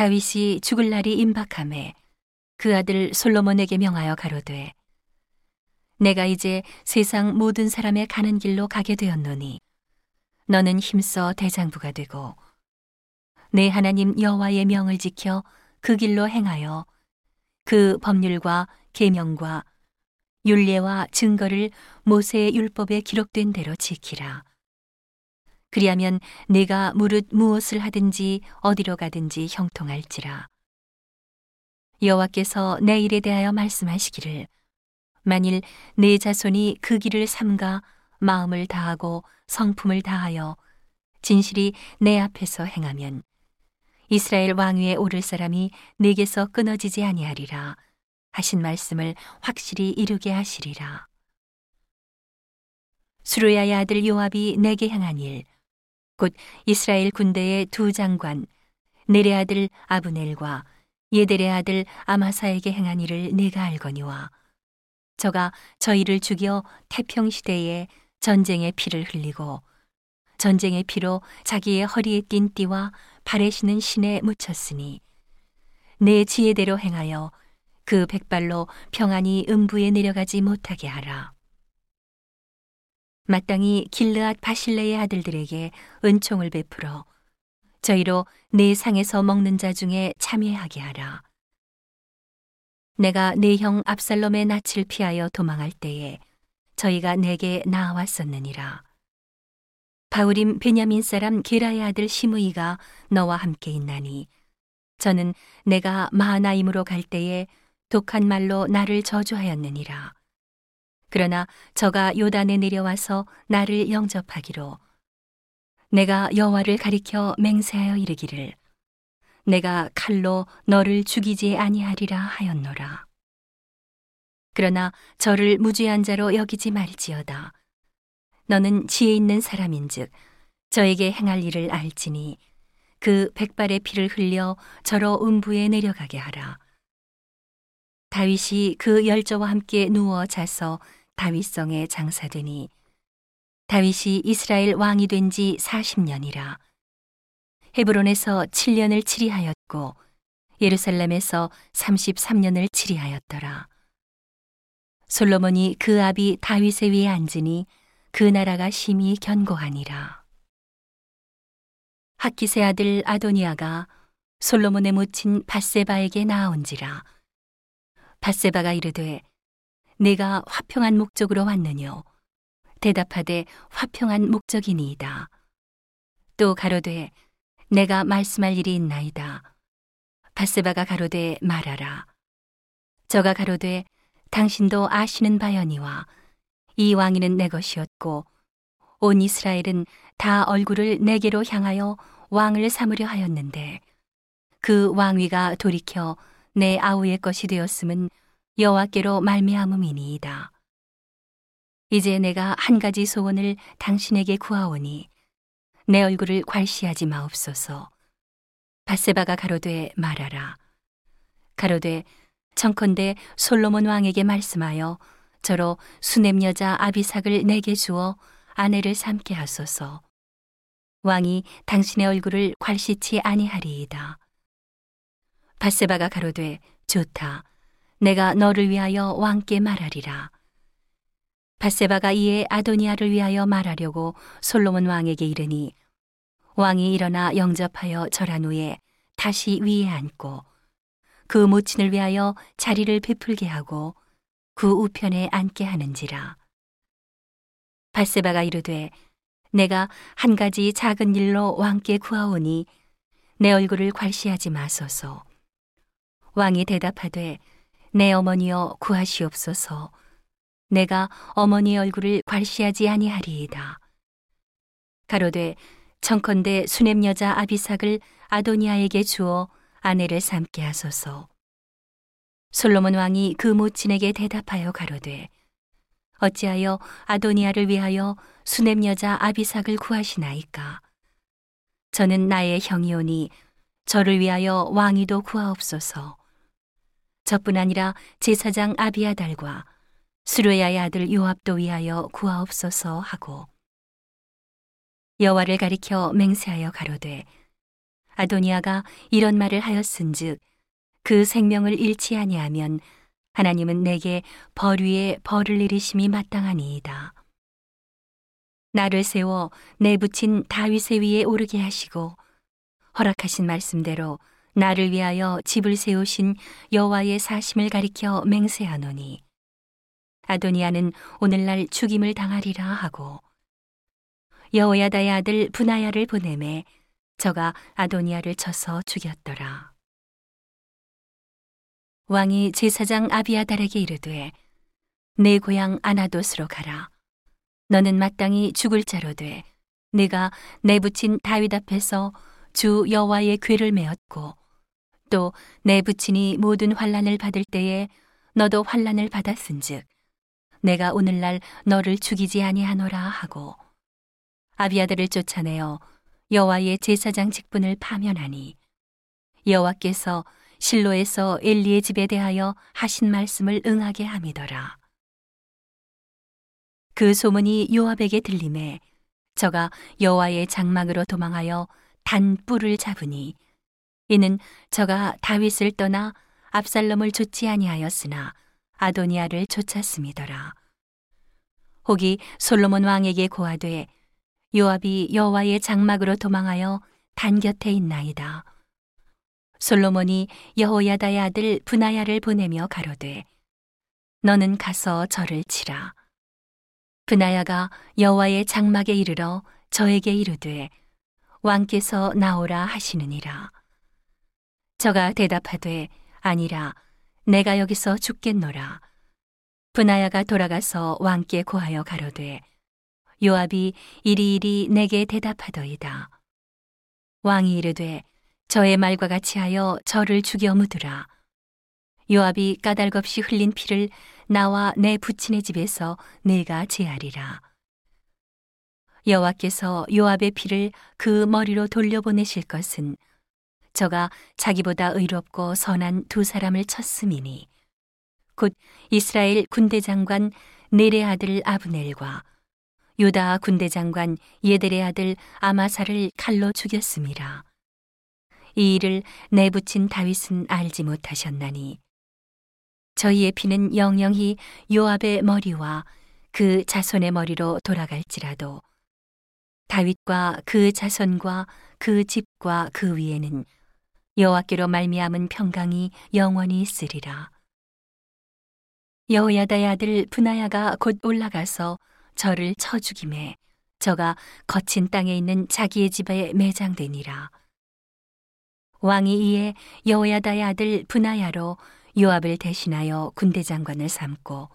다윗이 죽을 날이 임박함에 그 아들 솔로몬에게 명하여 가로되 내가 이제 세상 모든 사람의 가는 길로 가게 되었노니 너는 힘써 대장부가 되고 내 하나님 여호와의 명을 지켜 그 길로 행하여 그 법률과 계명과 율례와 증거를 모세의 율법에 기록된 대로 지키라. 그리하면 내가 무릇 무엇을 하든지 어디로 가든지 형통할지라. 여호와께서 내 일에 대하여 말씀하시기를 만일 내 자손이 그 길을 삼가 마음을 다하고 성품을 다하여 진실이 내 앞에서 행하면 이스라엘 왕위에 오를 사람이 내게서 끊어지지 아니하리라 하신 말씀을 확실히 이루게 하시리라. 수르야의 아들 요압이 내게 행한 일, 곧 이스라엘 군대의 두 장관, 네레 아들 아브넬과 예델의 아들 아마사에게 행한 일을 내가 알거니와 저가 저희를 죽여 태평 시대에 전쟁의 피를 흘리고 전쟁의 피로 자기의 허리에 띈 띠와 발에 신은 신에 묻혔으니 내 지혜대로 행하여 그 백발로 평안히 음부에 내려가지 못하게 하라. 마땅히 길르앗 바실레의 아들들에게 은총을 베풀어 저희로 내 상에서 먹는 자 중에 참여하게 하라. 내가 내형 압살롬의 낯을 피하여 도망할 때에 저희가 내게 나왔었느니라. 바울임 베냐민 사람 게라의 아들 시므이가 너와 함께 있나니 저는 내가 마하나임으로 갈 때에 독한 말로 나를 저주하였느니라. 그러나 저가 요단에 내려와서 나를 영접하기로 내가 여호와를 가리켜 맹세하여 이르기를 내가 칼로 너를 죽이지 아니하리라 하였노라. 그러나 저를 무죄한 자로 여기지 말지어다. 너는 지혜 있는 사람인즉 저에게 행할 일을 알지니 그 백발의 피를 흘려 저로 음부에 내려가게 하라. 다윗이 그 열저와 함께 누워 자서 다윗성에 장사되니 다윗이 이스라엘 왕이 된 지 40년이라. 헤브론에서 7년을 치리하였고 예루살렘에서 33년을 치리하였더라. 솔로몬이 그 아비 다윗의 위에 앉으니 그 나라가 심히 견고하니라. 하키세 아들 아도니아가 솔로몬의 모친 바세바에게 나아온지라. 바세바가 이르되 내가 화평한 목적으로 왔느뇨. 대답하되 화평한 목적이니이다. 또 가로되 내가 말씀할 일이 있나이다. 바스바가 가로되 말하라. 저가 가로되 당신도 아시는 바여니와 이 왕위는 내 것이었고 온 이스라엘은 다 얼굴을 내게로 향하여 왕을 삼으려 하였는데 그 왕위가 돌이켜 내 아우의 것이 되었음은 여호와께로 말미암음이니이다. 이제 내가 한 가지 소원을 당신에게 구하오니 내 얼굴을 괄시하지 마옵소서. 바세바가 가로되 말하라. 가로되 청컨대 솔로몬 왕에게 말씀하여 저로 수냄 여자 아비삭을 내게 주어 아내를 삼게 하소서. 왕이 당신의 얼굴을 괄시치 아니하리이다. 바세바가 가로되 좋다. 내가 너를 위하여 왕께 말하리라. 바세바가 이에 아도니아를 위하여 말하려고 솔로몬 왕에게 이르니 왕이 일어나 영접하여 절한 후에 다시 위에 앉고 그 모친을 위하여 자리를 베풀게 하고 그 우편에 앉게 하는지라. 바세바가 이르되 내가 한 가지 작은 일로 왕께 구하오니 내 얼굴을 괄시하지 마소서. 왕이 대답하되 내 어머니여 구하시옵소서. 내가 어머니의 얼굴을 괄시하지 아니하리이다. 가로되 청컨대 수냄 여자 아비삭을 아도니아에게 주어 아내를 삼게 하소서. 솔로몬 왕이 그 모친에게 대답하여 가로되 어찌하여 아도니아를 위하여 수냄 여자 아비삭을 구하시나이까? 저는 나의 형이오니 저를 위하여 왕위도 구하옵소서. 저뿐 아니라 제사장 아비아달과 수르야의 아들 요압도 위하여 구하옵소서 하고 여호와를 가리켜 맹세하여 가로되 아도니아가 이런 말을 하였은즉 그 생명을 잃지 아니하면 하나님은 내게 벌 위에 벌을 내리심이 마땅하니이다. 나를 세워 내 붙인 다윗의 위에 오르게 하시고 허락하신 말씀대로 나를 위하여 집을 세우신 여호와의 사심을 가리켜 맹세하노니 아도니아는 오늘날 죽임을 당하리라 하고 여호야다의 아들 분하야를 보내매 저가 아도니아를 쳐서 죽였더라. 왕이 제사장 아비아달에게 이르되 내 고향 아나돗으로 가라. 너는 마땅히 죽을 자로 돼. 내가 내 붙인 다윗 앞에서 주 여호와의 궤를 메었고 또 내 부친이 모든 환란을 받을 때에 너도 환란을 받았은즉 내가 오늘날 너를 죽이지 아니하노라 하고 아비아들을 쫓아내어 여호와의 제사장 직분을 파면하니 여호와께서 실로에서 엘리의 집에 대하여 하신 말씀을 응하게 함이더라. 그 소문이 요압에게 들림에 저가 여호와의 장막으로 도망하여 단 뿔을 잡으니 이는 저가 다윗을 떠나 압살롬을 쫓지 아니하였으나 아도니아를 쫓았음이더라. 혹이 솔로몬 왕에게 고하되 요압이 여호와의 장막으로 도망하여 단 곁에 있나이다. 솔로몬이 여호야다의 아들 분하야를 보내며 가로되 너는 가서 저를 치라. 분하야가 여호와의 장막에 이르러 저에게 이르되 왕께서 나오라 하시느니라. 저가 대답하되 아니라 내가 여기서 죽겠노라. 분하야가 돌아가서 왕께 고하여 가로되 요압이 이리이리 내게 대답하더이다. 왕이 이르되 저의 말과 같이 하여 저를 죽여 묻으라. 요압이 까닭없이 흘린 피를 나와 내 부친의 집에서 내가 제하리라. 여호와께서 요압의 피를 그 머리로 돌려보내실 것은 저가 자기보다 의롭고 선한 두 사람을 쳤음이니 곧 이스라엘 군대 장관 네레 아들 아브넬과 유다 군대 장관 예델의 아들 아마사를 칼로 죽였음이라. 이 일을 내붙인 다윗은 알지 못하셨나니 저희의 피는 영영히 요압의 머리와 그 자손의 머리로 돌아갈지라도 다윗과 그 자손과 그 집과 그 위에는 여호와께로 말미암은 평강이 영원히 있으리라. 여호야다의 아들 분하야가 곧 올라가서 저를 쳐 죽임에 저가 거친 땅에 있는 자기의 집에 매장되니라. 왕이 이에 여호야다의 아들 분하야로 요압을 대신하여 군대 장관을 삼고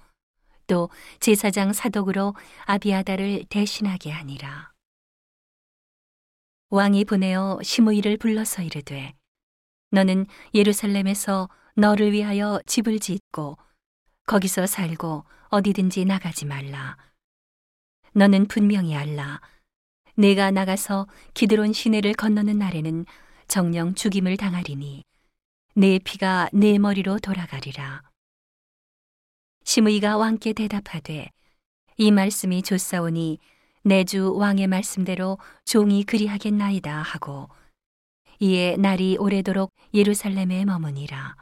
또 제사장 사독으로 아비아다를 대신하게 하니라. 왕이 보내어 시므이를 불러서 이르되 너는 예루살렘에서 너를 위하여 집을 짓고 거기서 살고 어디든지 나가지 말라. 너는 분명히 알라. 내가 나가서 기드론 시내를 건너는 날에는 정령 죽임을 당하리니 내 피가 내 머리로 돌아가리라. 시므이가 왕께 대답하되 이 말씀이 좋사오니 내 주 왕의 말씀대로 종이 그리하겠나이다 하고 이에 날이 오래도록 예루살렘에 머무니라.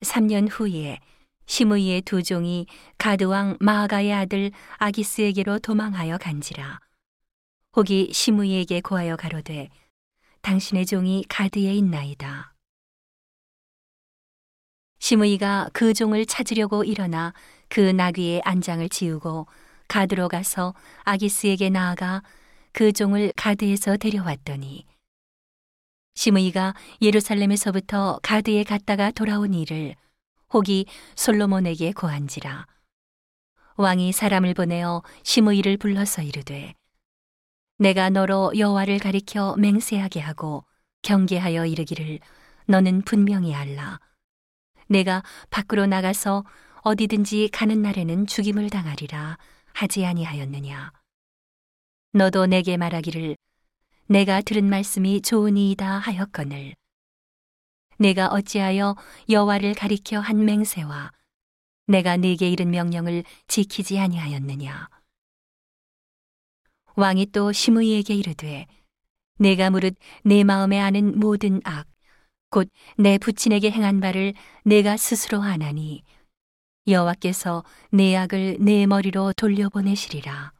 3년 후에 시므이의 두 종이 가드왕 마아가의 아들 아기스에게로 도망하여 간지라. 혹이 시므이에게 고하여 가로되 당신의 종이 가드에 있나이다. 시므이가 그 종을 찾으려고 일어나 그 나귀의 안장을 지우고 가드로 가서 아기스에게 나아가 그 종을 가드에서 데려왔더니 시므이가 예루살렘에서부터 가드에 갔다가 돌아온 일을 혹이 솔로몬에게 고한지라. 왕이 사람을 보내어 시므이를 불러서 이르되 내가 너로 여호와를 가리켜 맹세하게 하고 경계하여 이르기를 너는 분명히 알라. 내가 밖으로 나가서 어디든지 가는 날에는 죽임을 당하리라 하지 아니하였느냐. 너도 내게 말하기를 내가 들은 말씀이 좋으니이다 하였거늘 내가 어찌하여 여호와를 가리켜 한 맹세와 내가 네게 이른 명령을 지키지 아니하였느냐 왕이 또 시므이에게 이르되 내가 무릇 내 마음에 아는 모든 악, 곧 내 부친에게 행한 바를 내가 스스로 아나니 여호와께서 내 악을 내 머리로 돌려보내시리라.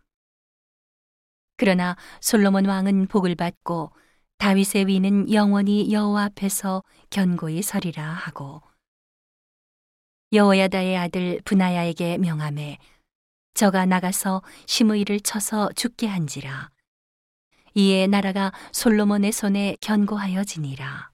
그러나 솔로몬 왕은 복을 받고 다윗의 위는 영원히 여호와 앞에서 견고히 서리라 하고 여호야다의 아들 분하야에게 명함에 저가 나가서 시므이를 쳐서 죽게 한지라. 이에 나라가 솔로몬의 손에 견고하여지니라